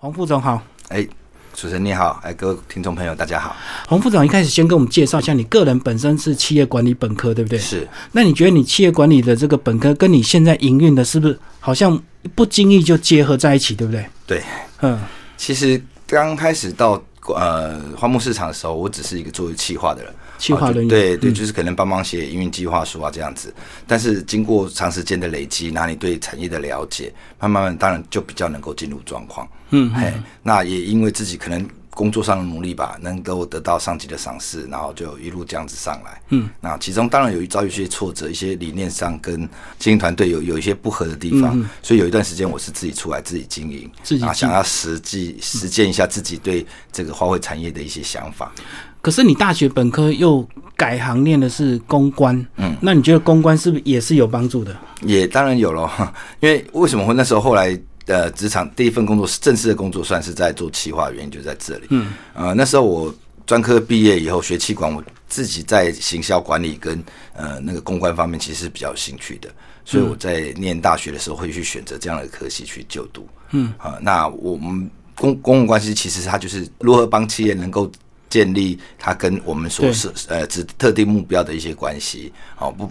黄副总好，哎，主持人你好，哎，各位听众朋友大家好。黄副总一开始先跟我们介绍一下，你个人本身是企业管理本科，对不对？是。那你觉得你企业管理的这个本科跟你现在营运的，是不是好像不经意就结合在一起，对不对？对，嗯，其实刚开始到呃花木市场的时候，我只是一个做企划的人。计划人员对对，就是可能帮忙写营运计划书啊这样子。但是经过长时间的累积，那你对产业的了解，慢慢慢当然就比较能够进入状况。嗯，嘿，那也因为自己可能工作上的努力吧，能够得到上级的赏识，然后就一路这样子上来。嗯，那其中当然有一遭遇一些挫折，一些理念上跟经营团队有有一些不合的地方，所以有一段时间我是自己出来自己经营，啊，想要实际实践一下自己对这个花卉产业的一些想法。可是你大学本科又改行念的是公关，嗯，那你觉得公关是不是也是有帮助的？也当然有了，因为为什么会那时候后来呃职场第一份工作是正式的工作，算是在做企划，原因就在这里。嗯，呃那时候我专科毕业以后学气管，我自己在行销管理跟呃那个公关方面其实是比较有兴趣的，所以我在念大学的时候会去选择这样的科系去就读。嗯，啊，那我们公公共关系其实它就是如何帮企业能够。建立它跟我们所设呃指特定目标的一些关系，好不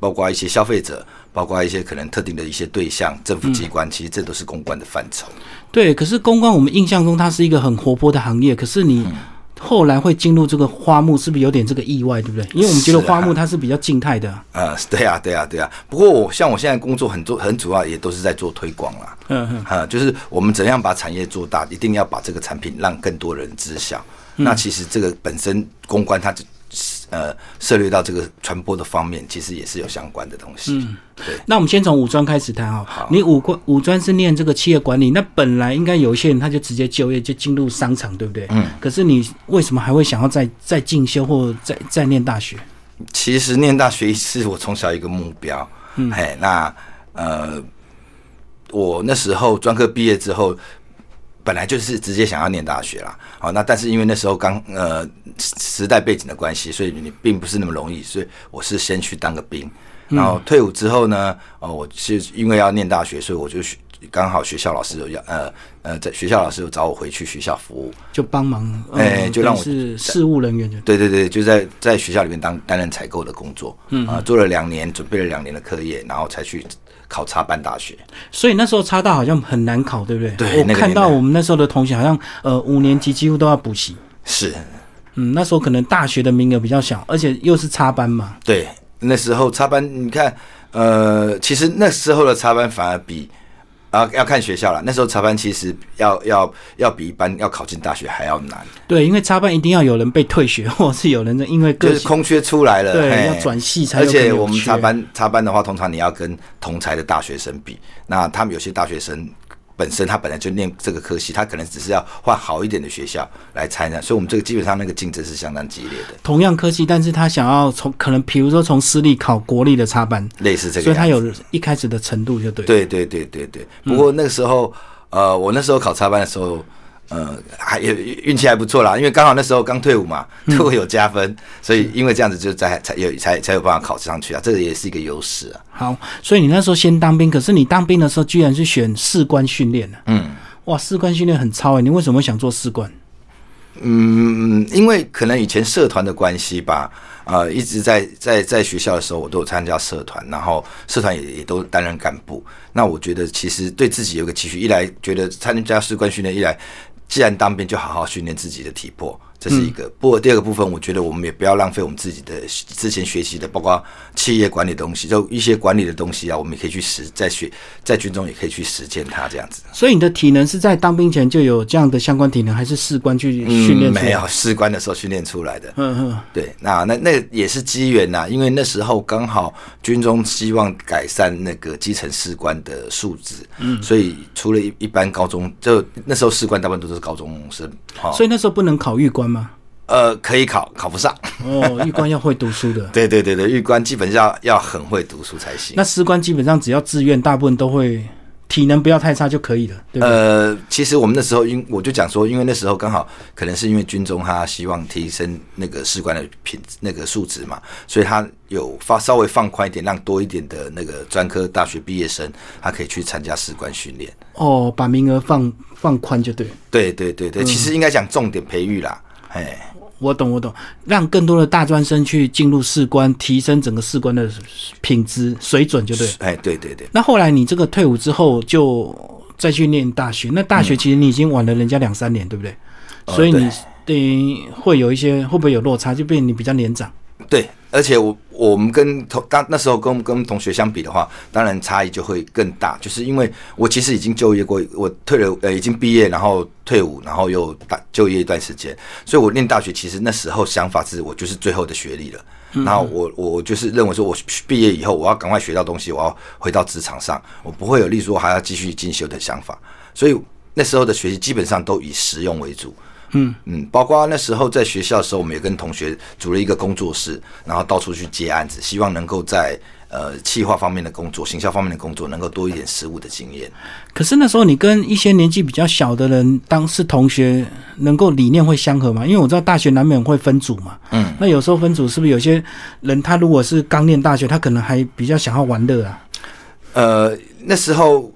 包括一些消费者，包括一些可能特定的一些对象，政府机关，其实这都是公关的范畴。对，可是公关我们印象中它是一个很活泼的行业，可是你后来会进入这个花木，是不是有点这个意外，对不对？因为我们觉得花木它是比较静态的。呃，对啊，对啊，对啊。不过我像我现在工作很多很主要也都是在做推广啦。嗯嗯。啊，就是我们怎样把产业做大，一定要把这个产品让更多人知晓。那其实这个本身公关，它就呃涉猎到这个传播的方面，其实也是有相关的东西。嗯，对。那我们先从五专开始谈哈。好。你五专五专是念这个企业管理，那本来应该有一些人他就直接就业就进入商场，对不对？嗯。可是你为什么还会想要再再进修或再再念大学？其实念大学是我从小一个目标。嗯。嘿，那呃，我那时候专科毕业之后。本来就是直接想要念大学啦，好，那但是因为那时候刚呃时代背景的关系，所以你并不是那么容易，所以我是先去当个兵，然后退伍之后呢，哦，我是因为要念大学，所以我就刚好学校老师有要呃呃在学校老师有找我回去学校服务，就帮忙，哎，就让我是事务人员，对。对对，就在在学校里面当担任采购的工作，嗯啊，做了两年，准备了两年的课业，然后才去。考插班大学，所以那时候插大好像很难考，对不对？对，我看到我们那时候的同学好像呃五年级几乎都要补习。是，嗯，那时候可能大学的名额比较小，而且又是插班嘛。对，那时候插班，你看，呃，其实那时候的插班反而比。啊，要看学校了。那时候插班其实要要要比一般要考进大学还要难。对，因为插班一定要有人被退学，或是有人因为就是空缺出来了，对，要转系才。而且我们插班插班的话，通常你要跟同才的大学生比，那他们有些大学生。本身他本来就念这个科系，他可能只是要换好一点的学校来参加，所以我们这个基本上那个竞争是相当激烈的。同样科系，但是他想要从可能比如说从私立考国立的插班，类似这个，所以他有一开始的程度就对。对对对对对。不过那个时候，呃，我那时候考插班的时候。呃，还有运气还不错啦，因为刚好那时候刚退伍嘛，退伍有加分，所以因为这样子就在才有才才有办法考上去啊，这个也是一个优势啊。好，所以你那时候先当兵，可是你当兵的时候居然是选士官训练的，嗯，哇，士官训练很超哎，你为什么想做士官？嗯，因为可能以前社团的关系吧，呃，一直在在在学校的时候，我都有参加社团，然后社团也也都担任干部。那我觉得其实对自己有个期许，一来觉得参加士官训练，一来。既然当兵，就好好训练自己的体魄。这是一个，不过第二个部分，我觉得我们也不要浪费我们自己的之前学习的，包括企业管理的东西，就一些管理的东西啊，我们也可以去实，在学在军中也可以去实践它这样子。所以你的体能是在当兵前就有这样的相关体能，还是士官去训练？没有，士官的时候训练出来的。嗯嗯，对，那那那也是机缘呐，因为那时候刚好军中希望改善那个基层士官的素质，嗯，所以除了一一般高中，就那时候士官大部分都是高中生，所以那时候不能考预官。吗？呃，可以考，考不上。哦，玉官要会读书的。对对对对，玉官基本上要很会读书才行。那士官基本上只要自愿，大部分都会体能不要太差就可以了，对吧？呃，其实我们那时候因我就讲说，因为那时候刚好可能是因为军中他希望提升那个士官的品那个素质嘛，所以他有发稍微放宽一点，让多一点的那个专科大学毕业生他可以去参加士官训练。哦，把名额放放宽就对。对对对对，其实应该讲重点培育啦，哎。我懂，我懂，让更多的大专生去进入士官，提升整个士官的品质水准，就对。哎，对对对。那后来你这个退伍之后，就再去念大学。那大学其实你已经晚了人家两三年，对不对？所以你对于会有一些会不会有落差，就变你比较年长。对，而且我我们跟同当那时候跟跟同学相比的话，当然差异就会更大，就是因为我其实已经就业过，我退了呃已经毕业，然后退伍，然后又大就业一段时间，所以我念大学其实那时候想法是我就是最后的学历了，然后我我就是认为说我毕业以后我要赶快学到东西，我要回到职场上，我不会有例如说还要继续进修的想法，所以那时候的学习基本上都以实用为主。嗯嗯，包括那时候在学校的时候，我们也跟同学组了一个工作室，然后到处去接案子，希望能够在呃企划方面的工作、行销方面的工作，能够多一点实务的经验。可是那时候你跟一些年纪比较小的人当是同学，能够理念会相合吗？因为我知道大学难免会分组嘛。嗯，那有时候分组是不是有些人他如果是刚念大学，他可能还比较想要玩乐啊？呃，那时候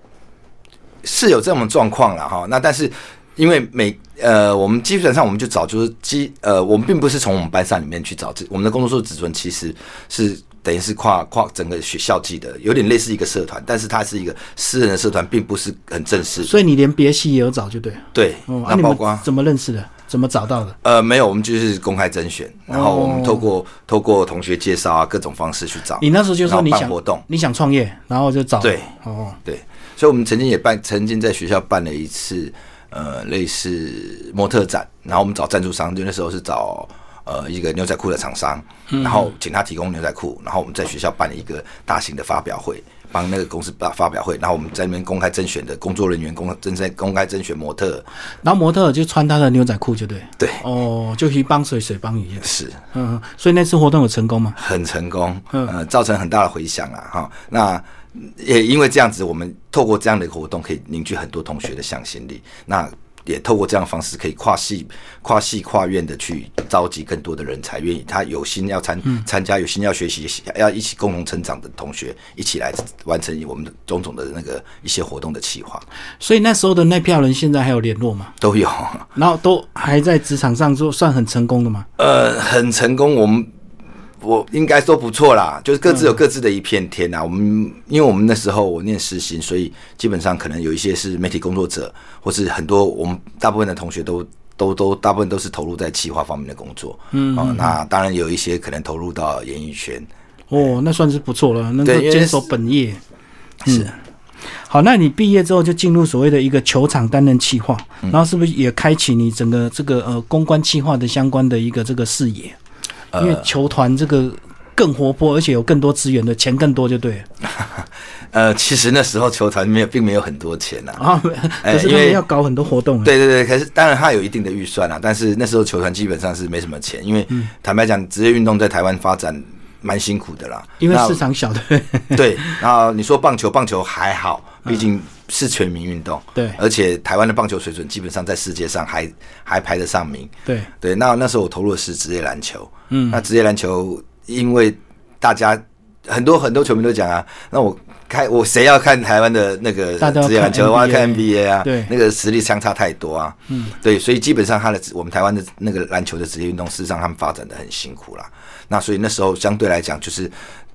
是有这种状况了哈。那但是。因为每呃，我们基本上我们就找就是基呃，我们并不是从我们班上里面去找，这我们的工作室子尊其实是等于是跨跨整个学校级的，有点类似一个社团，但是它是一个私人的社团，并不是很正式。所以你连别系也有找就对。对，那包括怎么认识的？怎么找到的？呃，没有，我们就是公开甄选，然后我们透过透过同学介绍啊，各种方式去找。你那时候就说你想活动，你想创业，然后就找。对，哦，对，所以我们曾经也办，曾经在学校办了一次。呃，类似模特展，然后我们找赞助商，就那时候是找呃一个牛仔裤的厂商，然后请他提供牛仔裤，然后我们在学校办了一个大型的发表会，帮那个公司办发表会，然后我们在那边公开甄选的工作人员公正在公开甄选模特，然后模特就穿他的牛仔裤就对，对，哦，就鱼帮水水帮鱼是，嗯，所以那次活动有成功吗？很成功，嗯，造成很大的回响啊，哈，那。也因为这样子，我们透过这样的一个活动，可以凝聚很多同学的向心力。那也透过这样的方式，可以跨系、跨系、跨院的去召集更多的人才，愿意他有心要参参加，有心要学习，要一起共同成长的同学，一起来完成我们的种种的那个一些活动的企划。所以那时候的那票人，现在还有联络吗？都有，然后都还在职场上做，算很成功的吗？呃，很成功。我们。我应该说不错啦，就是各自有各自的一片天呐。我们因为我们那时候我念实习，所以基本上可能有一些是媒体工作者，或是很多我们大部分的同学都都都大部分都是投入在企划方面的工作。嗯，啊，那当然有一些可能投入到演艺圈。哦，那算是不错了，能够坚守本业。是。好，那你毕业之后就进入所谓的一个球场担任企划，然后是不是也开启你整个这个呃公关企划的相关的一个这个视野？因为球团这个更活泼，而且有更多资源的钱更多，就对。呃，其实那时候球团没有，并没有很多钱呐。啊，可是他们要搞很多活动。对对对，可是当然他有一定的预算啊，但是那时候球团基本上是没什么钱，因为坦白讲，职业运动在台湾发展蛮辛苦的啦。因为市场小的。对，然后你说棒球，棒球还好，毕竟是全民运动。对，而且台湾的棒球水准基本上在世界上还还排得上名。对对，那那时候我投入的是职业篮球。嗯，那职业篮球，因为大家很多很多球迷都讲啊，那我看我谁要看台湾的那个职业篮球，我要看 NBA 啊，对，那个实力相差太多啊，嗯，对，所以基本上他的我们台湾的那个篮球的职业运动，事实上他们发展的很辛苦啦。那所以那时候相对来讲，就是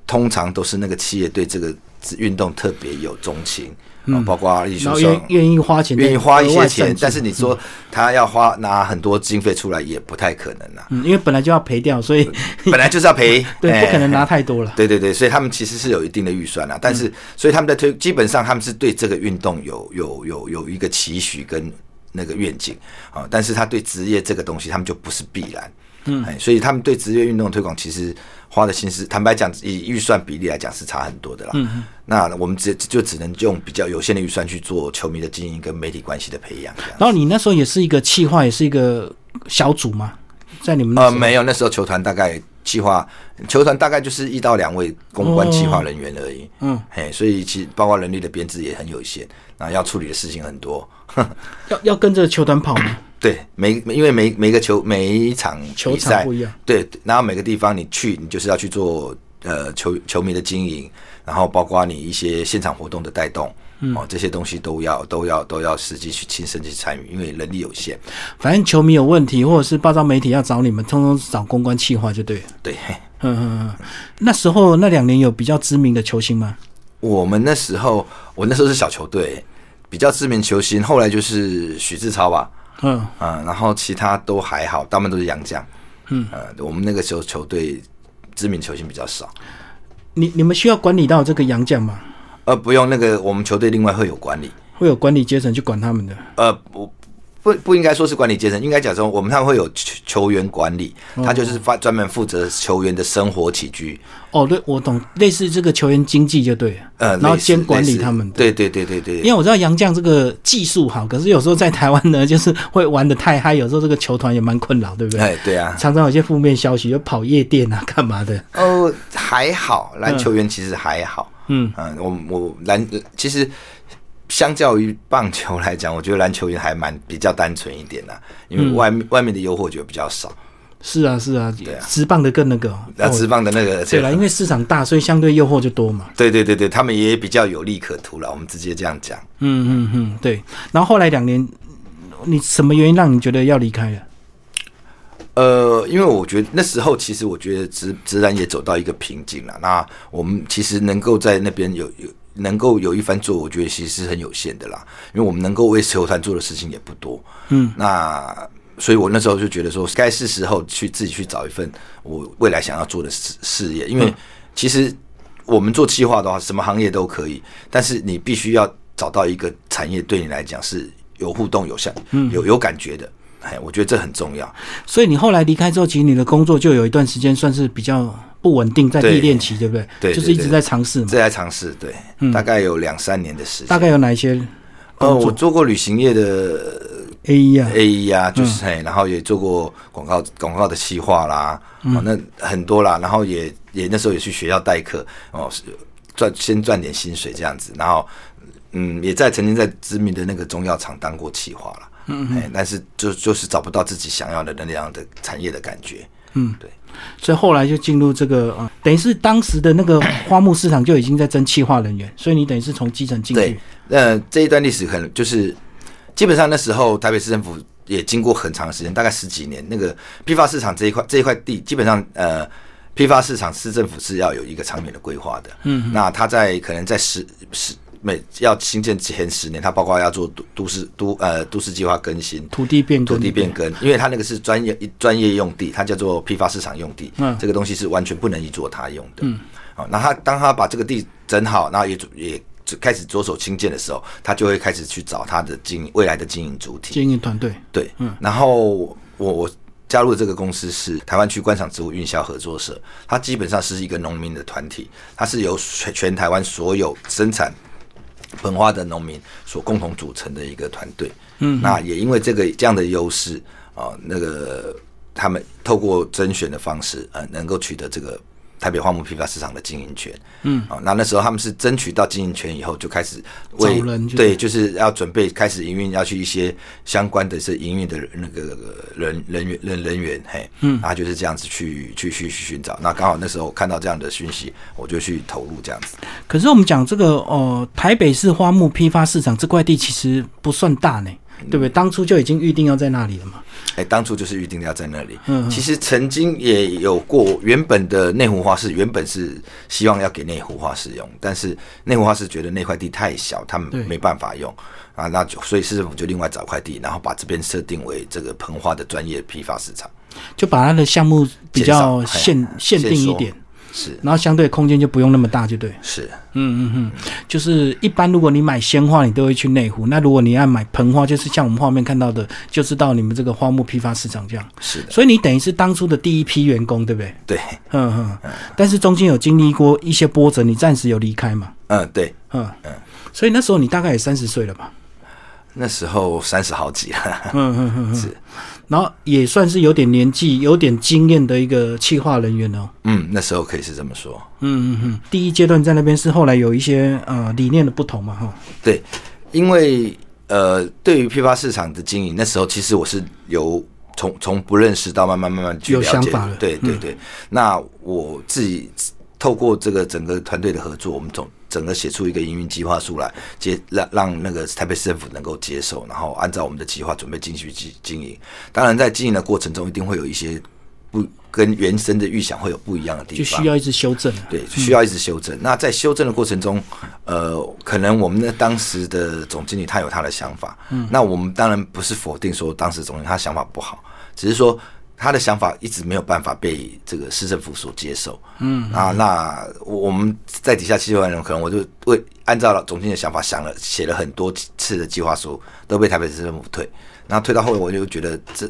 通常都是那个企业对这个运动特别有钟情。嗯，包括艺术说愿意花钱，愿意花一些钱，但是你说他要花拿很多经费出来，也不太可能啦。嗯，因为本来就要赔掉，所以本来就是要赔，对，不可能拿太多了。对对对，所以他们其实是有一定的预算啦。但是所以他们在推，基本上他们是对这个运动有有有有一个期许跟那个愿景啊。但是他对职业这个东西，他们就不是必然。嗯，所以他们对职业运动的推广，其实花的心思，坦白讲，以预算比例来讲是差很多的啦。嗯那我们只就只能用比较有限的预算去做球迷的经营跟媒体关系的培养。然后你那时候也是一个企划，也是一个小组吗？在你们呃没有，那时候球团大概企划球团大概就是一到两位公关企划人员而已。嗯，嘿，所以其实包括人力的编制也很有限，那要处理的事情很多。要要跟着球团跑吗？对，每因为每每个球每一场球赛不一样，对，然后每个地方你去，你就是要去做呃球球迷的经营，然后包括你一些现场活动的带动，哦，这些东西都要都要都要实际去亲身去参与，因为人力有限。反正球迷有问题，或者是报章媒体要找你们，通通找公关企划就对了。对，嗯嗯嗯。那时候那两年有比较知名的球星吗？我们那时候，我那时候是小球队。比较知名球星，后来就是许志超吧，嗯啊，然后其他都还好，大部分都是洋将，嗯呃，我们那个时候球队知名球星比较少。你你们需要管理到这个洋将吗？呃，不用，那个我们球队另外会有管理，会有管理阶层去管他们的。呃，我。不不应该说是管理阶层，应该讲说我们他们会有球球员管理，他就是发专门负责球员的生活起居。哦，对，我懂，类似这个球员经济就对了，呃，然后兼管理他们。对对对对对。因为我知道杨绛这个技术好，可是有时候在台湾呢，就是会玩的太嗨，有时候这个球团也蛮困扰，对不对？哎，对啊，常常有些负面消息，就跑夜店啊，干嘛的？哦，还好，篮球员其实还好。嗯嗯，我我篮其实。相较于棒球来讲，我觉得篮球员还蛮比较单纯一点的，因为外面外面的诱惑就比较少。是啊，是啊，对啊，直棒的更那个，啊，直棒的那个，对了，因为市场大，所以相对诱惑就多嘛。对对对对，他们也比较有利可图了，我们直接这样讲。嗯嗯嗯，对。然后后来两年，你什么原因让你觉得要离开了？呃，因为我觉得那时候其实我觉得直直然也走到一个瓶颈了。那我们其实能够在那边有有。能够有一番做，我觉得其实是很有限的啦，因为我们能够为球团做的事情也不多。嗯，那所以我那时候就觉得说，该是时候去自己去找一份我未来想要做的事事业。因为其实我们做企划的话，什么行业都可以，但是你必须要找到一个产业对你来讲是有互动、有像、有有感觉的。哎，我觉得这很重要。所以你后来离开之后，其实你的工作就有一段时间算是比较。不稳定，在历练期，对不对？对，就是一直在尝试嘛。在尝试，对，大概有两三年的时间。大概有哪一些？呃，我做过旅行业的 A E 啊，A E 啊，就是嘿，然后也做过广告广告的企划啦，哦，那很多啦，然后也也那时候也去学校代课哦，赚先赚点薪水这样子，然后嗯，也在曾经在知名的那个中药厂当过企划了，嗯嗯，但是就就是找不到自己想要的那样的产业的感觉，嗯，对。所以后来就进入这个啊，等于是当时的那个 花木市场就已经在争气化人员，所以你等于是从基层进去。对，呃，这一段历史可能就是基本上那时候台北市政府也经过很长时间，大概十几年，那个批发市场这一块这一块地，基本上呃，批发市场市政府是要有一个长远的规划的。嗯，那他在可能在十十。每要新建前十年，它包括要做都都市都呃都市计划更新、土地变更土地变更，因为它那个是专业专业用地，它叫做批发市场用地，嗯，这个东西是完全不能以做它用的，嗯，好，那他当他把这个地整好，然后也也开始着手新建的时候，他就会开始去找他的经未来的经营主体、经营团队，对，嗯，然后我我加入的这个公司是台湾区观赏植物运销合作社，它基本上是一个农民的团体，它是由全全台湾所有生产。盆花的农民所共同组成的一个团队，嗯，那也因为这个这样的优势啊，那个他们透过甄选的方式，呃，能够取得这个。台北花木批发市场的经营权，嗯，啊，那那时候他们是争取到经营权以后，就开始为对，就是要准备开始营运，要去一些相关的是营运的那个人人员人人员，嘿，嗯，然后就是这样子去去去去寻找。那刚好那时候看到这样的讯息，我就去投入这样子。可是我们讲这个哦，台北市花木批发市场这块地其实不算大呢。对不对？当初就已经预定要在那里了嘛？哎，当初就是预定要在那里。嗯，其实曾经也有过，原本的内湖花市原本是希望要给内湖花市用，但是内湖花市觉得那块地太小，他们没办法用啊，那就所以市政府就另外找块地，然后把这边设定为这个盆花的专业批发市场，就把它的项目比较限限定一点。是，然后相对空间就不用那么大，就对。是，嗯嗯嗯，就是一般如果你买鲜花，你都会去内湖。那如果你要买盆花，就是像我们画面看到的，就是到你们这个花木批发市场这样。是的。所以你等于是当初的第一批员工，对不对？对。嗯嗯。但是中间有经历过一些波折，你暂时有离开嘛？嗯，对。嗯嗯。所以那时候你大概也三十岁了吧？那时候三十好几了。嗯嗯嗯。是。然后也算是有点年纪、有点经验的一个企划人员哦。嗯，那时候可以是这么说。嗯嗯嗯，第一阶段在那边是后来有一些呃理念的不同嘛，哈。对，因为呃，对于批发市场的经营，那时候其实我是由从从不认识到慢慢慢慢去了解。对对对，那我自己透过这个整个团队的合作，我们总。整个写出一个营运计划书来，接让让那个台北市政府能够接受，然后按照我们的计划准备继续经经营。当然，在经营的过程中，一定会有一些不跟原生的预想会有不一样的地方，就需要一直修正。对，需要一直修正。那在修正的过程中，呃，可能我们的当时的总经理他有他的想法，嗯，那我们当然不是否定说当时总经理他想法不好，只是说。他的想法一直没有办法被这个市政府所接受，嗯啊，那我们在底下七万人，可能我就为按照了总经理的想法想了，写了很多次的计划书，都被台北市政府退，然后退到后来，我就觉得这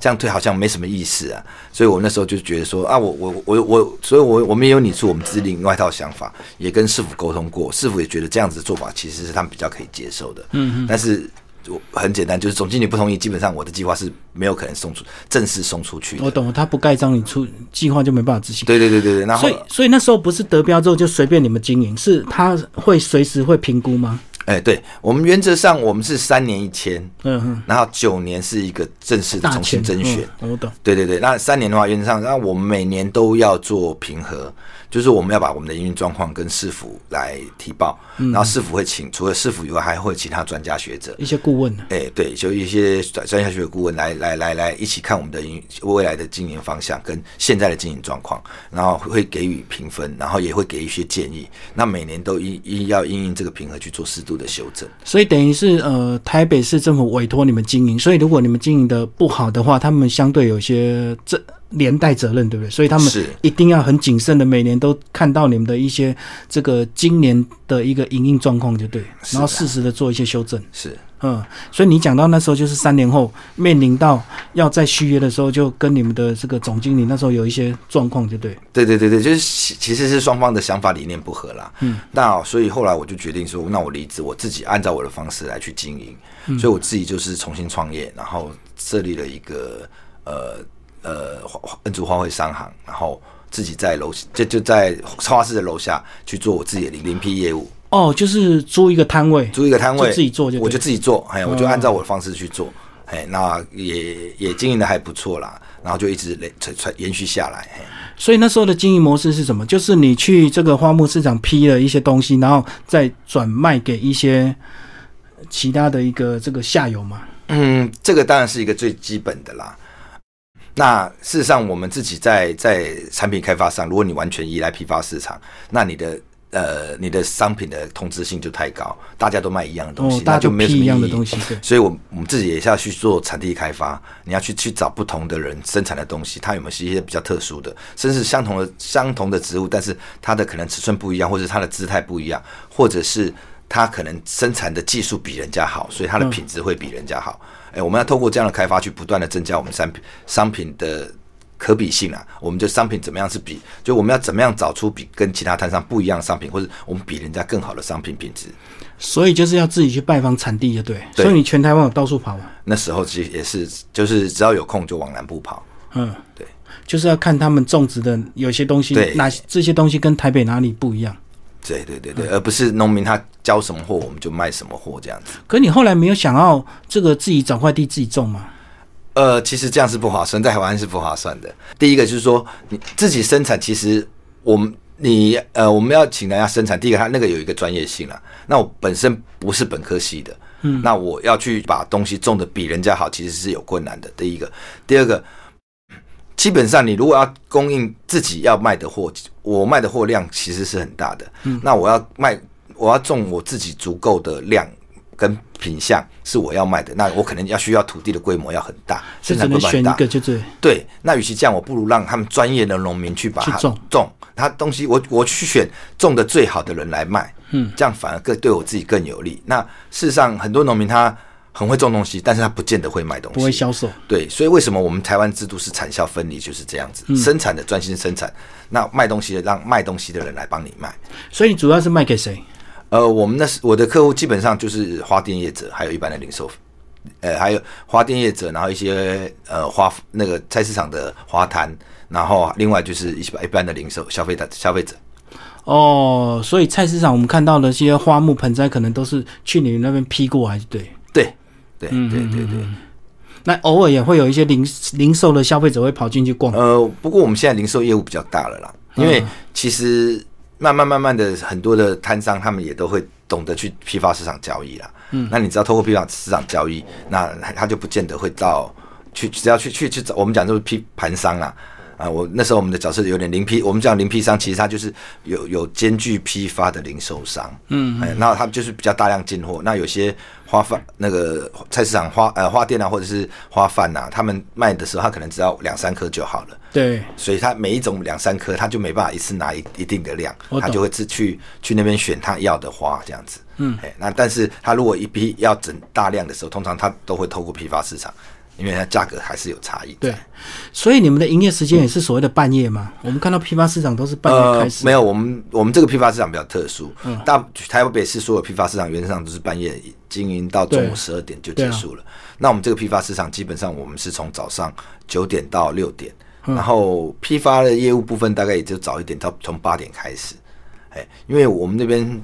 这样退好像没什么意思啊，所以我那时候就觉得说啊，我我我我，所以我我们也有拟出我们自己另外一套想法，也跟市府沟通过，市府也觉得这样子的做法其实是他们比较可以接受的，嗯嗯，但是。就很简单，就是总经理不同意，基本上我的计划是没有可能送出正式送出去。我懂了，他不盖章，你出计划就没办法执行。对对对对对，然后所以所以那时候不是得标之后就随便你们经营，是他会随时会评估吗？哎，对我们原则上我们是三年一签，嗯哼，然后九年是一个正式的重新甄选。我懂。对对对，那三年的话，原则上那我们每年都要做评核。就是我们要把我们的营运状况跟市府来提报，然后市府会请除了市府以外，还会其他专家学者、一些顾问。哎，对，就一些专专家学者顾问来来来来一起看我们的营未来的经营方向跟现在的经营状况，然后会给予评分，然后也会给一些建议。那每年都一一要因应这个评核去做适度的修正。所以等于是呃，台北市政府委托你们经营，所以如果你们经营的不好的话，他们相对有些这。连带责任对不对？所以他们一定要很谨慎的，每年都看到你们的一些这个今年的一个营运状况就对，然后适时的做一些修正。是，嗯，所以你讲到那时候就是三年后面临到要再续约的时候，就跟你们的这个总经理那时候有一些状况就对。对对对对，就是其实是双方的想法理念不合啦。嗯，那所以后来我就决定说，那我离职，我自己按照我的方式来去经营。所以我自己就是重新创业，然后设立了一个呃。呃，恩珠花卉商行，然后自己在楼就就在超市的楼下去做我自己的零零批业务。哦，就是租一个摊位，租一个摊位自己做就，我就自己做，哎，我就按照我的方式去做，哎，那也也经营的还不错啦，然后就一直连传传延续下来。所以那时候的经营模式是什么？就是你去这个花木市场批了一些东西，然后再转卖给一些其他的一个这个下游嘛。嗯，这个当然是一个最基本的啦。那事实上，我们自己在在产品开发上，如果你完全依赖批发市场，那你的呃你的商品的同质性就太高，大家都卖一样的东西，那就没有什么意义。所以，我我们自己也是要去做产地开发，你要去去找不同的人生产的东西，它有没有是一些比较特殊的，甚至相同的相同的植物，但是它的可能尺寸不一样，或者它的姿态不一样，或者是它可能生产的技术比人家好，所以它的品质会比人家好。哎，我们要透过这样的开发，去不断的增加我们商品商品的可比性啊。我们就商品怎么样是比，就我们要怎么样找出比跟其他摊商不一样的商品，或者我们比人家更好的商品品质。所以就是要自己去拜访产地，就对。所以你全台湾有到处跑吗？那时候其实也是，就是只要有空就往南部跑。嗯，对，就是要看他们种植的有些东西，哪这些东西跟台北哪里不一样。对对对对，而不是农民他交什么货我们就卖什么货这样子。可你后来没有想要这个自己找块地自己种吗？呃，其实这样是不划算，在台湾是不划算的。第一个就是说你自己生产，其实我们你呃我们要请人家生产，第一个他那个有一个专业性了。那我本身不是本科系的，嗯，那我要去把东西种的比人家好，其实是有困难的。第一个，第二个。基本上，你如果要供应自己要卖的货，我卖的货量其实是很大的。嗯，那我要卖，我要种我自己足够的量跟品相是我要卖的，那我可能要需要土地的规模要很大，生产规模很大。就对。对，那与其这样，我不如让他们专业的农民去把它种，种他东西，我我去选种的最好的人来卖。嗯，这样反而更对我自己更有利。那事实上，很多农民他。很会种东西，但是他不见得会卖东西，不会销售。对，所以为什么我们台湾制度是产销分离，就是这样子，生产的专心生产，那卖东西的让卖东西的人来帮你卖。所以主要是卖给谁？呃，我们那是我的客户，基本上就是花店业者，还有一般的零售呃，还有花店业者，然后一些呃花那个菜市场的花摊，然后另外就是一一般的零售消费的消费者。哦，所以菜市场我们看到的这些花木盆栽，可能都是去你那边批过来，对？对，对，对，对，对。那偶尔也会有一些零零售的消费者会跑进去逛。呃，不过我们现在零售业务比较大了啦，因为其实慢慢慢慢的，很多的摊商他们也都会懂得去批发市场交易啦。嗯，那你知道通过批发市场交易，那他就不见得会到去，只要去去去找我们讲就是批盘商啦。啊，我那时候我们的角色有点零批，我们讲零批商，其实他就是有有兼具批发的零售商，嗯，哎，那他就是比较大量进货。那有些花饭那个菜市场花呃花店啊，或者是花饭呐，他们卖的时候，他可能只要两三颗就好了，对，所以他每一种两三颗，他就没办法一次拿一一定的量，他就会自去去那边选他要的花这样子，嗯，哎，那但是他如果一批要整大量的时候，通常他都会透过批发市场。因为它价格还是有差异。对，所以你们的营业时间也是所谓的半夜吗？我们看到批发市场都是半夜开始。没有，我们我们这个批发市场比较特殊。嗯。大台北市所有批发市场原则上都是半夜经营到中午十二点就结束了。那我们这个批发市场基本上我们是从早上九点到六点，然后批发的业务部分大概也就早一点，到从八点开始。哎，因为我们那边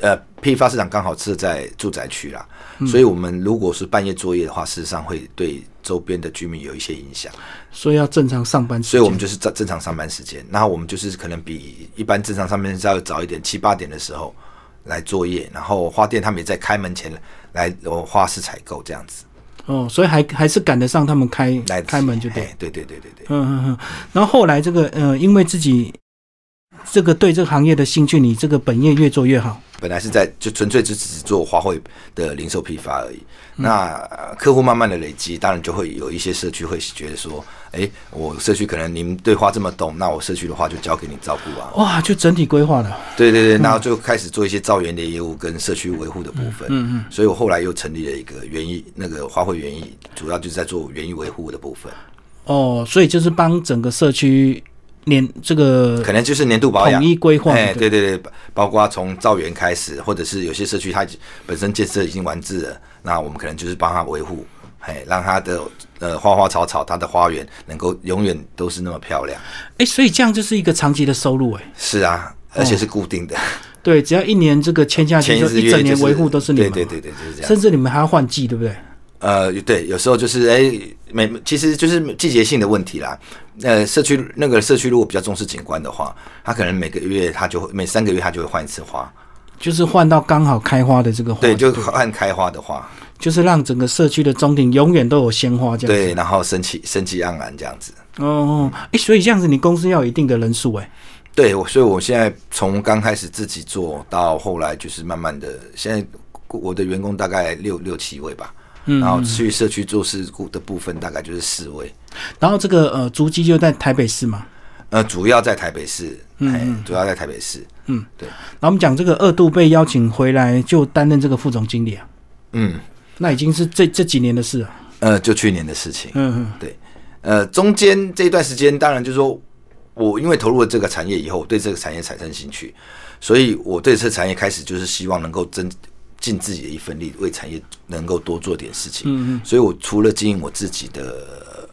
呃批发市场刚好是在住宅区啦。所以，我们如果是半夜作业的话，事实上会对周边的居民有一些影响。所以要正常上班。所以我们就是正正常上班时间，然后我们就是可能比一般正常上班要早一点，七八点的时候来作业，然后花店他们也在开门前来花市采购这样子。哦，所以还还是赶得上他们开来开门就对。对对对对对。嗯嗯嗯。然后后来这个呃，因为自己这个对这个行业的兴趣，你这个本业越做越好。本来是在就纯粹只只做花卉的零售批发而已。那客户慢慢的累积，当然就会有一些社区会觉得说，哎，我社区可能你们对花这么懂，那我社区的话就交给你照顾啊。哇，就整体规划了。对对对，然后就开始做一些造园的业务跟社区维护的部分。嗯嗯。所以我后来又成立了一个园艺，那个花卉园艺，主要就是在做园艺维护的部分。哦，所以就是帮整个社区。年这个可能就是年度保养统一规划，哎，对对对，包括从造园开始，或者是有些社区它本身建设已经完治了，那我们可能就是帮他维护，哎，让他的呃花花草草，他的花园能够永远都是那么漂亮。哎，所以这样就是一个长期的收入，哎，是啊，而且是固定的。对，只要一年这个签下去，就一整年维护都是你们，对对对对，就是这样。甚至你们还要换季，对不对？呃，对，有时候就是哎，每其实就是季节性的问题啦。呃，社区那个社区如果比较重视景观的话，他可能每个月他就会每三个月他就会换一次花，就是换到刚好开花的这个花。对，就换开花的花，就是让整个社区的中庭永远都有鲜花这样。对，然后生气生气盎然这样子。哦，哎，所以这样子你公司要有一定的人数哎。对，我所以我现在从刚开始自己做到后来就是慢慢的，现在我的员工大概六六七位吧。然后去社区做事故的部分大概就是四位，然后这个呃足迹就在台北市嘛？呃，主要在台北市，嗯，主要在台北市，嗯，对。那我们讲这个二度被邀请回来就担任这个副总经理啊，嗯，那已经是这这几年的事啊，呃，就去年的事情，嗯嗯，对，呃，中间这一段时间，当然就是说我因为投入了这个产业以后，对这个产业产生兴趣，所以我对这个产业开始就是希望能够增。尽自己的一份力，为产业能够多做点事情。嗯嗯，所以我除了经营我自己的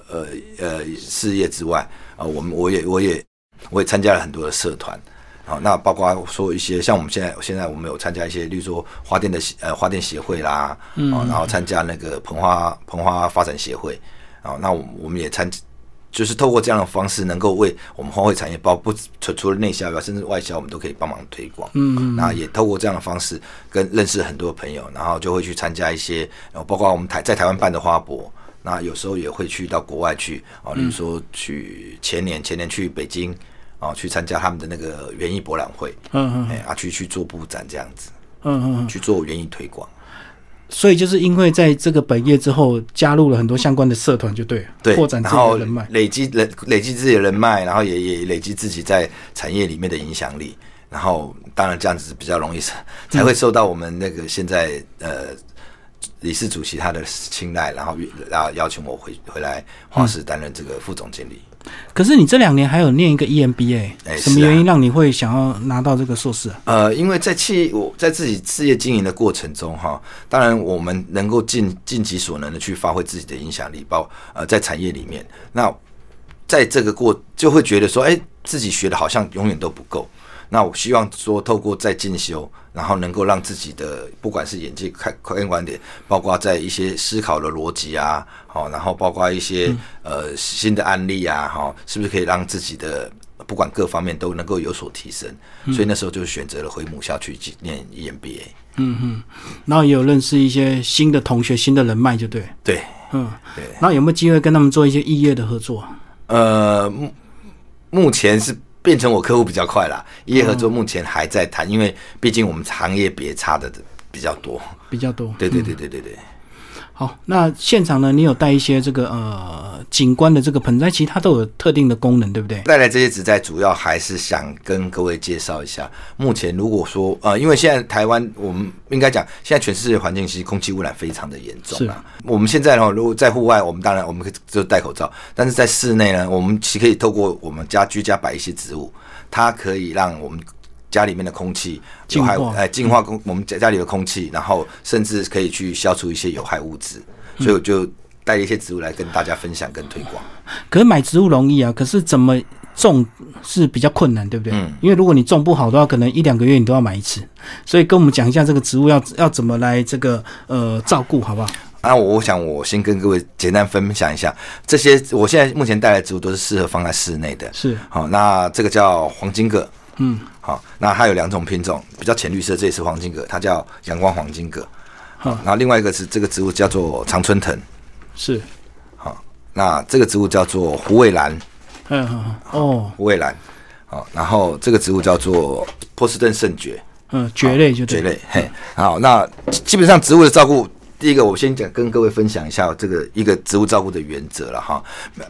呃呃事业之外，啊，我们我也我也我也参加了很多的社团，啊，那包括说一些像我们现在现在我们有参加一些，例如说花店的呃花店协会啦，嗯，然后参加那个膨花膨花发展协会，啊，那我我们也参。就是透过这样的方式，能够为我们花卉产业包不除除了内销以外，甚至外销，我们都可以帮忙推广。嗯嗯。那也透过这样的方式，跟认识很多朋友，然后就会去参加一些，包括我们台在台湾办的花博，那有时候也会去到国外去啊，比如说去前年前年去北京啊，去参加他们的那个园艺博览会。嗯嗯。哎啊，去去做布展这样子。嗯嗯。去做园艺推广。所以就是因为在这个本业之后，加入了很多相关的社团，就对，扩展自己的人脉，累积人累积自己的人脉，然后也也累积自己在产业里面的影响力，然后当然这样子比较容易，才会受到我们那个现在呃理事主席他的青睐，然后然后邀请我回回来华视担任这个副总经理。可是你这两年还有念一个 EMBA，什么原因让你会想要拿到这个硕士啊？呃，因为在企我在自己事业经营的过程中，哈，当然我们能够尽尽己所能的去发挥自己的影响力，包呃在产业里面，那在这个过就会觉得说，哎，自己学的好像永远都不够。那我希望说，透过再进修，然后能够让自己的不管是眼界开开观点，包括在一些思考的逻辑啊，好，然后包括一些呃新的案例啊，哈，是不是可以让自己的不管各方面都能够有所提升？所以那时候就选择了回母校去念 EMBA。嗯哼，然后也有认识一些新的同学、新的人脉，就对。对，嗯，对。那有没有机会跟他们做一些异业的合作？呃，目目前是。变成我客户比较快啦，业合作目前还在谈，因为毕竟我们行业别差的比较多，比较多。对对对对对对。好，那现场呢？你有带一些这个呃景观的这个盆栽，其实它都有特定的功能，对不对？带来这些植栽，主要还是想跟各位介绍一下。目前如果说呃，因为现在台湾，我们应该讲，现在全世界环境其实空气污染非常的严重啊。我们现在呢，如果在户外，我们当然我们可以就戴口罩，但是在室内呢，我们其可以透过我们家居家摆一些植物，它可以让我们。家里面的空气净化，哎，净化空我们家家里的空气，然后甚至可以去消除一些有害物质，所以我就带一些植物来跟大家分享跟推广。可是买植物容易啊，可是怎么种是比较困难，对不对？嗯。因为如果你种不好的话，可能一两个月你都要买一次。所以跟我们讲一下这个植物要要怎么来这个呃照顾，好不好？那我想我先跟各位简单分享一下这些，我现在目前带来的植物都是适合放在室内的。是。好，那这个叫黄金葛。嗯。好，那它有两种品种，比较浅绿色，这也是黄金葛，它叫阳光黄金葛。好，然后另外一个是这个植物叫做常春藤，是。好，那这个植物叫做虎尾兰。嗯嗯哦，虎尾兰。好，然后这个植物叫做波士顿圣蕨。嗯，蕨类就蕨类。嘿，好，那基本上植物的照顾。第一个，我先讲跟各位分享一下这个一个植物照顾的原则了哈。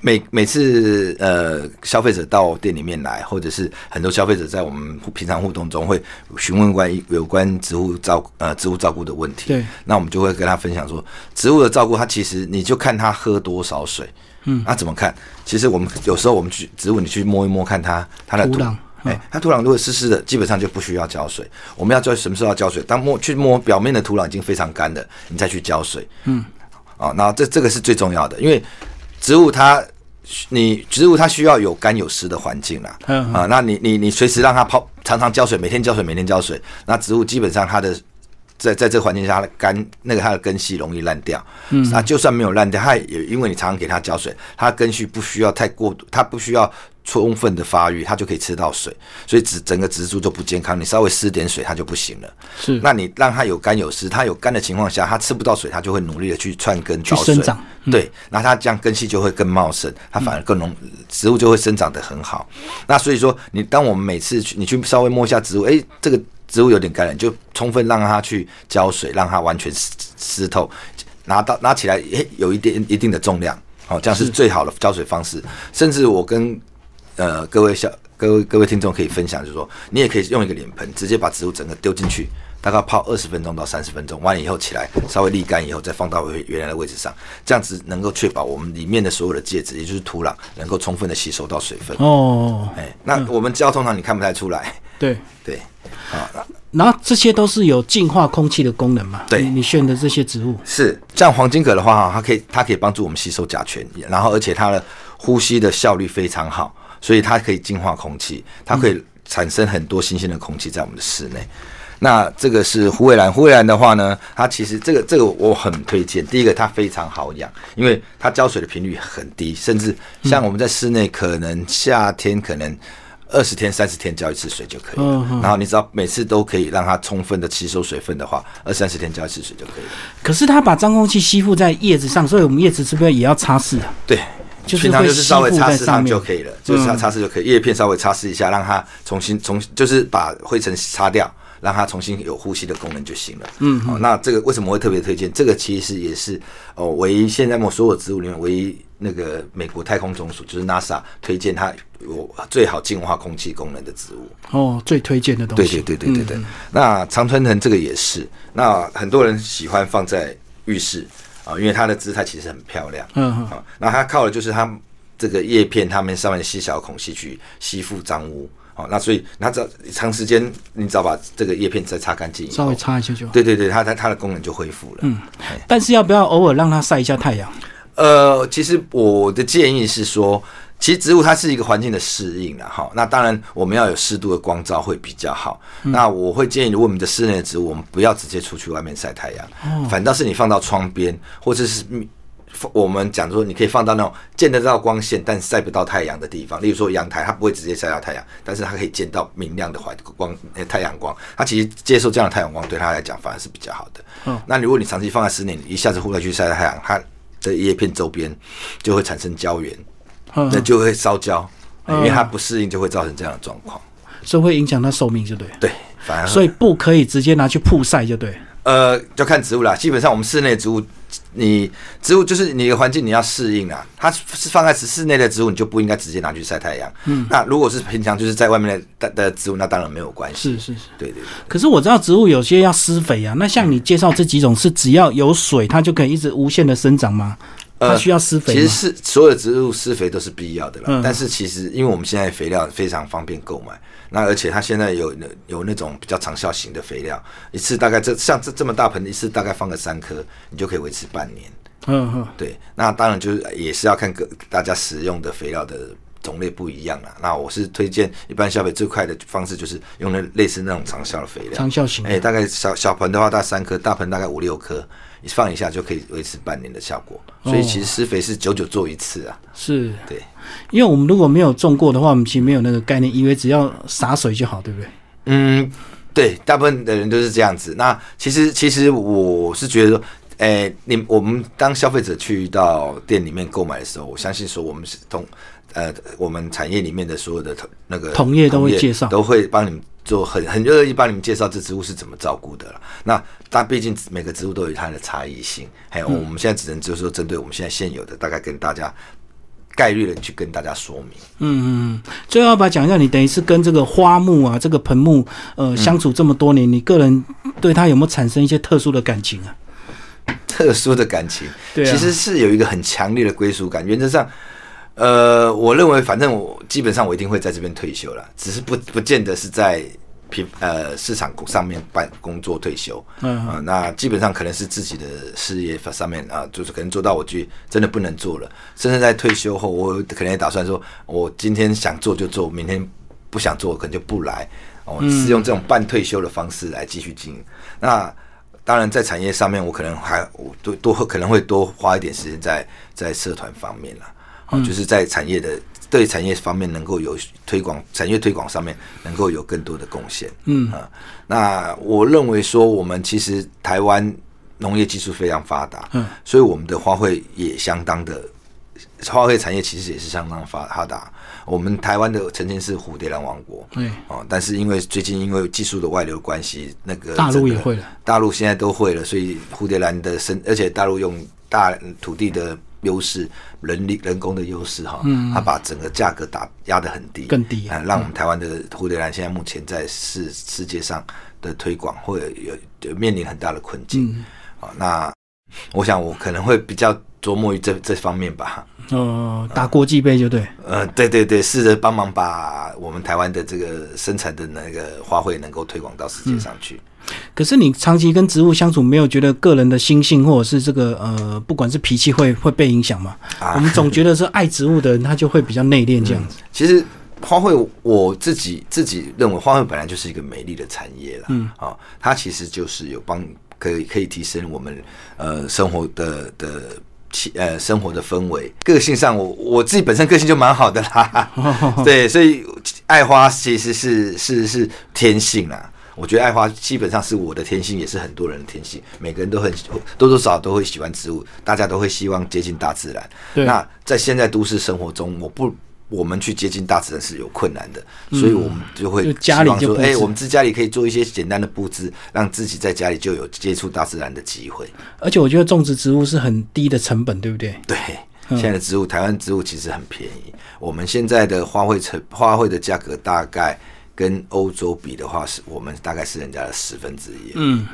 每每次呃消费者到店里面来，或者是很多消费者在我们平常互动中会询问关于有关植物照呃植物照顾的问题。对，那我们就会跟他分享说，植物的照顾它其实你就看它喝多少水。嗯，那怎么看？其实我们有时候我们去植物，你去摸一摸，看它它的土壤。哎，它土壤如果湿湿的，基本上就不需要浇水。我们要在什么时候要浇水？当摸去摸表面的土壤已经非常干了，你再去浇水。嗯，啊，那这这个是最重要的，因为植物它，你植物它需要有干有湿的环境啦。嗯啊，那你你你随时让它泡，常常浇水，每天浇水，每天浇水，那植物基本上它的。在在这个环境下，它的根那个它的根系容易烂掉。嗯，那就算没有烂掉，它也因为你常常给它浇水，它的根系不需要太过度，它不需要充分的发育，它就可以吃到水，所以植整个植株就不健康。你稍微施点水，它就不行了。是，那你让它有干有湿，它有干的情况下，它吃不到水，它就会努力的去串根去生长。对，那它这样根系就会更茂盛，它反而更容植物就会生长得很好。那所以说，你当我们每次去你去稍微摸一下植物，哎，这个。植物有点感染，就充分让它去浇水，让它完全湿湿透，拿到拿起来，诶，有一点一定的重量，好，这样是最好的浇水方式。甚至我跟呃各位小各位各位听众可以分享，就是说，你也可以用一个脸盆，直接把植物整个丢进去，大概泡二十分钟到三十分钟，完了以后起来，稍微沥干以后，再放到原来的位置上，这样子能够确保我们里面的所有的介质，也就是土壤，能够充分的吸收到水分。哦，哎，那我们浇通常你看不太出来。对对。啊，然后这些都是有净化空气的功能嘛？对，你选的这些植物是像黄金葛的话，它可以它可以帮助我们吸收甲醛，然后而且它的呼吸的效率非常好，所以它可以净化空气，它可以产生很多新鲜的空气在我们的室内。那这个是虎尾兰，虎尾兰的话呢，它其实这个这个我很推荐。第一个，它非常好养，因为它浇水的频率很低，甚至像我们在室内，可能夏天可能。二十天、三十天浇一次水就可以了。然后你只要每次都可以让它充分的吸收水分的话，二三十天浇一次水就可以了。可是它把脏空气吸附在叶子上，所以我们叶子是不是也要擦拭啊？对，平常就是稍微擦拭它就可以了，就是擦擦拭就可以，叶片稍微擦拭一下，让它重新重，就是把灰尘擦掉。让它重新有呼吸的功能就行了。嗯，好，那这个为什么会特别推荐？这个其实也是哦，唯一现在我所有植物里面唯一那个美国太空总署就是 NASA 推荐它有最好净化空气功能的植物。哦，最推荐的东西。对对对对对对。那常春藤这个也是，那很多人喜欢放在浴室啊，因为它的姿态其实很漂亮。嗯嗯。啊，那它靠的就是它这个叶片它们上面的细小孔隙去吸附脏污。好，那所以那只要长时间，你只要把这个叶片再擦干净，稍微擦一下就好。对对对，它它它的功能就恢复了。嗯，但是要不要偶尔让它晒一下太阳？呃，其实我的建议是说，其实植物它是一个环境的适应了哈。那当然我们要有适度的光照会比较好。那我会建议，如果我们的室内的植物，我们不要直接出去外面晒太阳，反倒是你放到窗边或者是。我们讲说，你可以放到那种见得到光线但晒不到太阳的地方，例如说阳台，它不会直接晒到太阳，但是它可以见到明亮的环光，太阳光。它其实接受这样的太阳光，对它来讲反而是比较好的。嗯，那如果你长期放在室内，一下子户外去晒太阳，它的叶片周边就会产生胶原，那就会烧焦，因为它不适应，就会造成这样的状况，所以会影响它寿命，就对。对，反而所以不可以直接拿去曝晒，就对。呃，就看植物啦。基本上我们室内植物。你植物就是你的环境，你要适应啊。它是放在室内的植物，你就不应该直接拿去晒太阳。嗯，那如果是平常就是在外面的的植物，那当然没有关系。是是是，对对。可是我知道植物有些要施肥啊。那像你介绍这几种，是只要有水，它就可以一直无限的生长吗？它需要施肥？其实是所有的植物施肥都是必要的啦。但是其实因为我们现在肥料非常方便购买。那而且它现在有有那种比较长效型的肥料，一次大概这像这这么大盆，一次大概放个三颗，你就可以维持半年。嗯嗯，对。那当然就是也是要看各大家使用的肥料的种类不一样了。那我是推荐一般消费最快的方式，就是用那类似那种长效的肥料。长效型。哎，大概小小盆的话，大概三颗，大盆大概五六颗。你放一下就可以维持半年的效果，所以其实施肥是久久做一次啊。是，对，因为我们如果没有种过的话，我们其实没有那个概念，以为只要洒水就好，对不对？嗯，对，大部分的人都是这样子。那其实，其实我是觉得说，哎，你我们当消费者去到店里面购买的时候，我相信说我们是同呃，我们产业里面的所有的同那个同业都会介绍，都会帮你们。做很很乐意帮你们介绍这植物是怎么照顾的了。那但毕竟每个植物都有它的差异性，还有我们现在只能就是说针对我们现在现有的，大概跟大家概率的去跟大家说明。嗯嗯。最后要把讲一下，你等于是跟这个花木啊，这个盆木呃相处这么多年，你个人对它有没有产生一些特殊的感情啊？特殊的感情，对，其实是有一个很强烈的归属感。原则上。呃，我认为反正我基本上我一定会在这边退休了，只是不不见得是在平呃市场上面办工作退休。嗯啊，那基本上可能是自己的事业上面啊，就是可能做到我觉得真的不能做了，甚至在退休后，我可能也打算说，我今天想做就做，明天不想做可能就不来。哦，是用这种半退休的方式来继续经营。那当然在产业上面，我可能还我多多可能会多花一点时间在在社团方面了。就是在产业的对产业方面能够有推广，产业推广上面能够有更多的贡献。嗯啊，那我认为说，我们其实台湾农业技术非常发达，嗯，所以我们的花卉也相当的花卉产业其实也是相当发发达。我们台湾的曾经是蝴蝶兰王国，对哦，但是因为最近因为技术的外流关系，那个大陆也会了，大陆现在都会了，所以蝴蝶兰的生，而且大陆用大土地的。优势，人力、人工的优势，哈，它把整个价格打压的很低，更低，啊，让我们台湾的蝴蝶兰现在目前在世世界上的推广会有有面临很大的困境，啊，那我想我可能会比较琢磨于这这方面吧，哦，打国际杯就对，呃，对对对，试着帮忙把我们台湾的这个生产的那个花卉能够推广到世界上去。可是你长期跟植物相处，没有觉得个人的心性或者是这个呃，不管是脾气会会被影响吗？我们总觉得是爱植物的人，他就会比较内敛这样子。其实花卉，我自己自己认为花卉本来就是一个美丽的产业了。嗯，啊，它其实就是有帮可以可以提升我们呃生活的的气呃生活的氛围。个性上，我我自己本身个性就蛮好的啦。对，所以爱花其实是是是天性啦。我觉得爱花基本上是我的天性，也是很多人的天性。每个人都很多多少少都会喜欢植物，大家都会希望接近大自然。那在现在都市生活中，我不我们去接近大自然是有困难的，所以我们就会希望说，哎，我们自家里可以做一些简单的布置，让自己在家里就有接触大自然的机会。而且我觉得种植植物是很低的成本，对不对？对，现在的植物，台湾植物其实很便宜。我们现在的花卉成花卉的价格大概。跟欧洲比的话，是我们大概是人家的十分之一。嗯，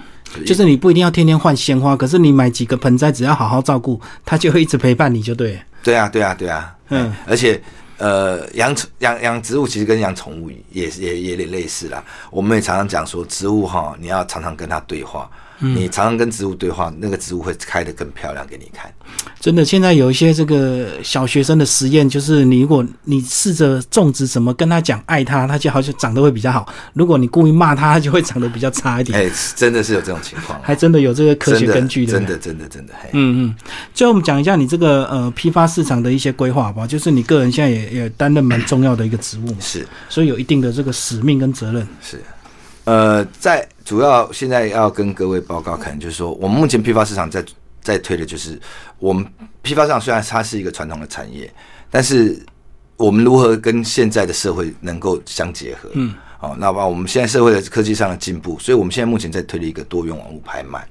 就是你不一定要天天换鲜花，可是你买几个盆栽，只要好好照顾，它就会一直陪伴你就对。对啊，对啊，对啊。嗯，而且呃，养养养植物其实跟养宠物也也也有点类似啦。我们也常常讲说，植物哈，你要常常跟它对话。你常常跟植物对话，那个植物会开得更漂亮给你看。真的，现在有一些这个小学生的实验，就是你如果你试着种植，怎么跟他讲爱他，他就好像长得会比较好；如果你故意骂他，他就会长得比较差一点。哎，真的是有这种情况，还真的有这个科学根据的。真的，真的，真的。嗯嗯。最后我们讲一下你这个呃批发市场的一些规划吧，就是你个人现在也也担任蛮重要的一个职务，是，所以有一定的这个使命跟责任。是。呃，在主要现在要跟各位报告，可能就是说，我们目前批发市场在在推的就是，我们批发市场虽然它是一个传统的产业，但是我们如何跟现在的社会能够相结合？嗯，好，那把我们现在社会的科技上的进步，所以我们现在目前在推的一个多元网络拍卖。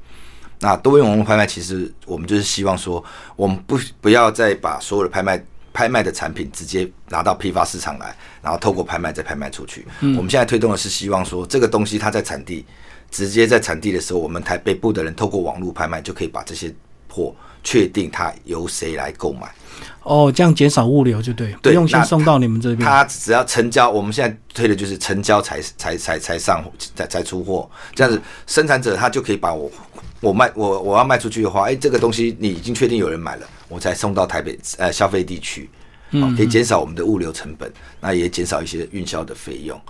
那多元网络拍卖，其实我们就是希望说，我们不不要再把所有的拍卖。拍卖的产品直接拿到批发市场来，然后透过拍卖再拍卖出去。我们现在推动的是希望说，这个东西它在产地，直接在产地的时候，我们台北部的人透过网络拍卖就可以把这些货确定它由谁来购买。哦，这样减少物流就对，不用先送到你们这边。他只要成交，我们现在推的就是成交才才才才上才才出货，这样子生产者他就可以把我。我卖我我要卖出去的话，哎，这个东西你已经确定有人买了，我才送到台北呃消费地区，嗯，可以减少我们的物流成本，那也减少一些运销的费用，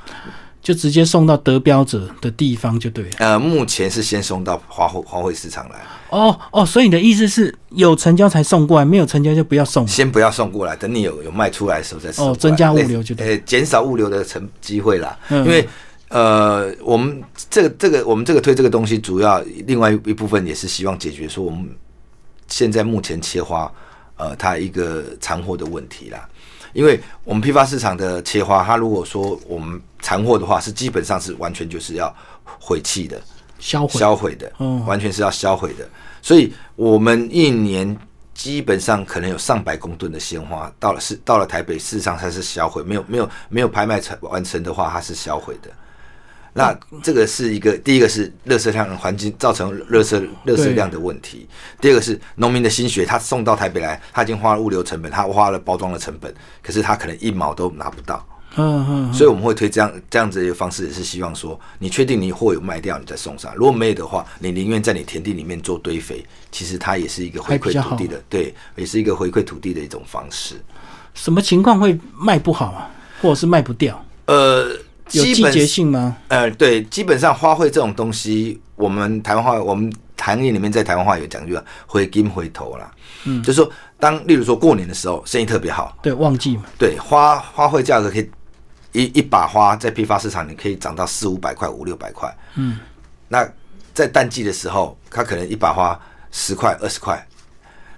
就直接送到得标者的地方就对了。呃，目前是先送到花卉花卉市场来。哦哦，所以你的意思是有成交才送过来，没有成交就不要送，先不要送过来，等你有有卖出来的时候再送。哦，增加物流就对，呃，减少物流的成机会啦，嗯因为。呃，我们这个这个我们这个推这个东西，主要另外一部分也是希望解决说我们现在目前切花呃它一个残货的问题啦。因为我们批发市场的切花，它如果说我们残货的话，是基本上是完全就是要毁弃的，销毁销毁的，嗯，完全是要销毁的。所以我们一年基本上可能有上百公吨的鲜花到了是到了台北，事实上它是销毁，没有没有没有拍卖成完成的话，它是销毁的。那这个是一个，第一个是热色量环境造成热色热色量的问题，第二个是农民的心血，他送到台北来，他已经花了物流成本，他花了包装的成本，可是他可能一毛都拿不到。嗯嗯，所以我们会推这样这样子一个方式，也是希望说，你确定你货有卖掉，你再送上；如果没有的话，你宁愿在你田地里面做堆肥，其实它也是一个回馈土地的，对，也是一个回馈土地的一种方式。什么情况会卖不好啊，或者是卖不掉？呃。有季节性吗？呃，对，基本上花卉这种东西，我们台湾话，我们行业里面在台湾话有讲究，回金回头啦。嗯，就是说，当例如说过年的时候，生意特别好，对，旺季嘛。对，花花卉价格可以一一把花在批发市场，你可以涨到四五百块、五六百块。嗯，那在淡季的时候，它可能一把花十块、二十块，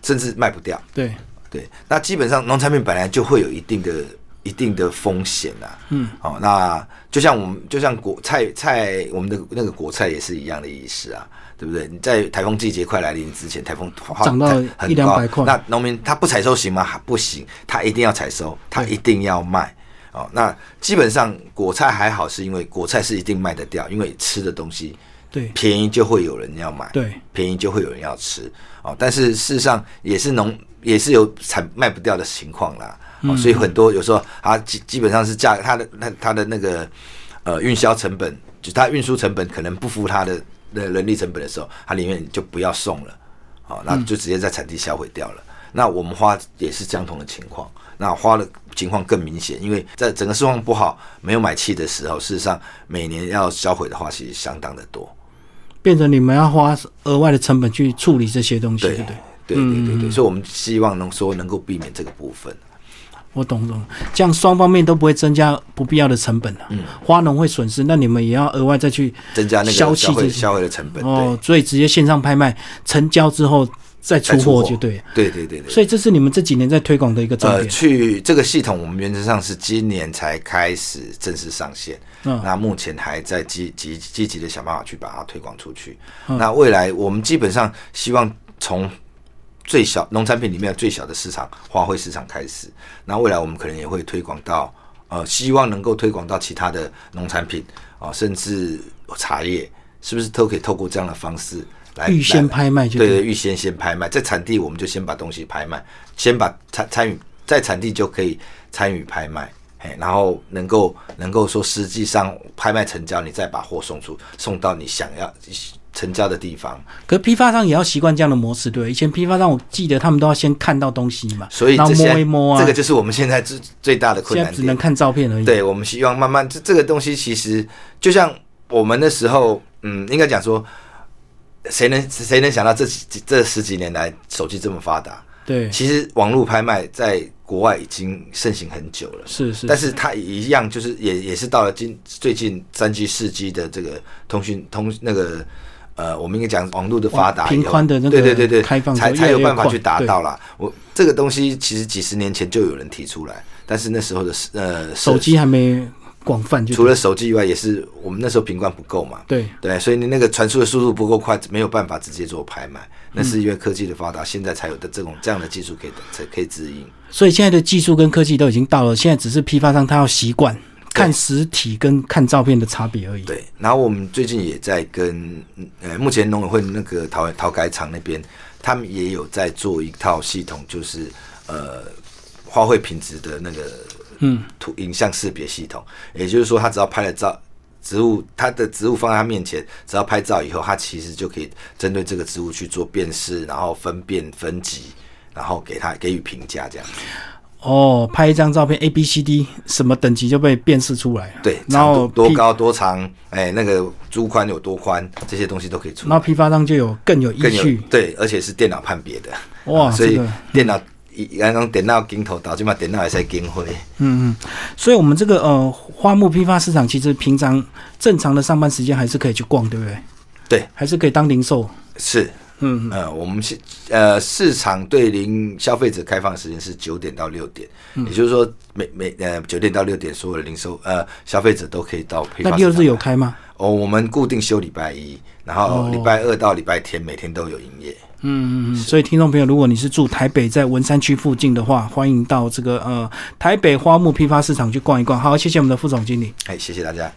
甚至卖不掉。对对，那基本上农产品本来就会有一定的。一定的风险呐，嗯，哦，那就像我们，就像果菜菜，我们的那个果菜也是一样的意思啊，对不对？你在台风季节快来临之前，台风涨到一两百块，那农民他不采收行吗？不行，他一定要采收，他一定要卖哦。那基本上果菜还好，是因为果菜是一定卖得掉，因为吃的东西对便宜就会有人要买，对便宜就会有人要吃哦。但是事实上也是农也是有产卖不掉的情况啦。哦，所以很多有时候它基基本上是价，它的那它的那个呃运销成本，就它运输成本可能不符它的的人力成本的时候，它里面就不要送了，好，那就直接在产地销毁掉了。那我们花也是相同的情况，那花的情况更明显，因为在整个市况不好、没有买气的时候，事实上每年要销毁的话，其实相当的多，变成你们要花额外的成本去处理这些东西，对对对？对对对，所以我们希望能说能够避免这个部分。我懂懂，这样双方面都不会增加不必要的成本了。嗯，花农会损失，那你们也要额外再去增加那个消费消费的成本。哦，所以直接线上拍卖成交之后再出货就对。对对对对。所以这是你们这几年在推广的一个重点。呃，去这个系统，我们原则上是今年才开始正式上线。嗯。那目前还在积积积极的想办法去把它推广出去。那未来我们基本上希望从。最小农产品里面最小的市场花卉市场开始，那未来我们可能也会推广到，呃，希望能够推广到其他的农产品啊，甚至茶叶，是不是都可以透过这样的方式来预先拍卖？对对，预先先拍卖，在产地我们就先把东西拍卖，先把参参与在产地就可以参与拍卖，嘿，然后能够能够说实际上拍卖成交，你再把货送出，送到你想要成交的地方。可批发商也要习惯这样的模式，对？以前批发商我记得他们都要先看到东西嘛，所以然后摸一摸啊，这个就是我们现在最最大的困难只能看照片而已。对，我们希望慢慢这这个东西其实就像我们的时候，嗯，应该讲说，谁能谁能想到这几这十几年来手机这么发达？对，其实网络拍卖在国外已经盛行很久了，是是，但是它一样就是也也是到了今最近三 G 四 G 的这个通讯通那个呃，我们应该讲网络的发达，频宽的那个对对对对开放才才有办法去达到啦。我这个东西其实几十年前就有人提出来，但是那时候的呃手机还没。广泛，除了手机以外，也是我们那时候频宽不够嘛。对对，所以你那个传输的速度不够快，没有办法直接做拍卖。那是因为科技的发达，现在才有的这种这样的技术可以才可以指引。所以现在的技术跟科技都已经到了，现在只是批发商他要习惯看实体跟看照片的差别而已。对，然后我们最近也在跟呃，目前农委会那个陶陶改厂那边，他们也有在做一套系统，就是呃花卉品质的那个。嗯，图影像识别系统，也就是说，他只要拍了照，植物，他的植物放在他面前，只要拍照以后，他其实就可以针对这个植物去做辨识，然后分辨分级，然后给他给予评价，这样。哦，拍一张照片 A B C D 什么等级就被辨识出来。对，然后多高多长，哎，那个珠宽有多宽，这些东西都可以出。那批发商就有更有依据，对，而且是电脑判别的。哇，所以电脑。刚刚电脑镜头导致嘛，电脑还在更灰。嗯嗯，所以我们这个呃花木批发市场，其实平常正常的上班时间还是可以去逛，对不对？对，还是可以当零售。是，嗯呃，我们是呃市场对零消费者开放时间是九点到六点，也就是说每每呃九点到六点，所有的零售呃消费者都可以到批发。那六日有开吗？哦，我们固定休礼拜一，然后礼拜二到礼拜天每天都有营业。嗯嗯嗯，所以听众朋友，如果你是住台北在文山区附近的话，欢迎到这个呃台北花木批发市场去逛一逛。好，谢谢我们的副总经理。哎，谢谢大家。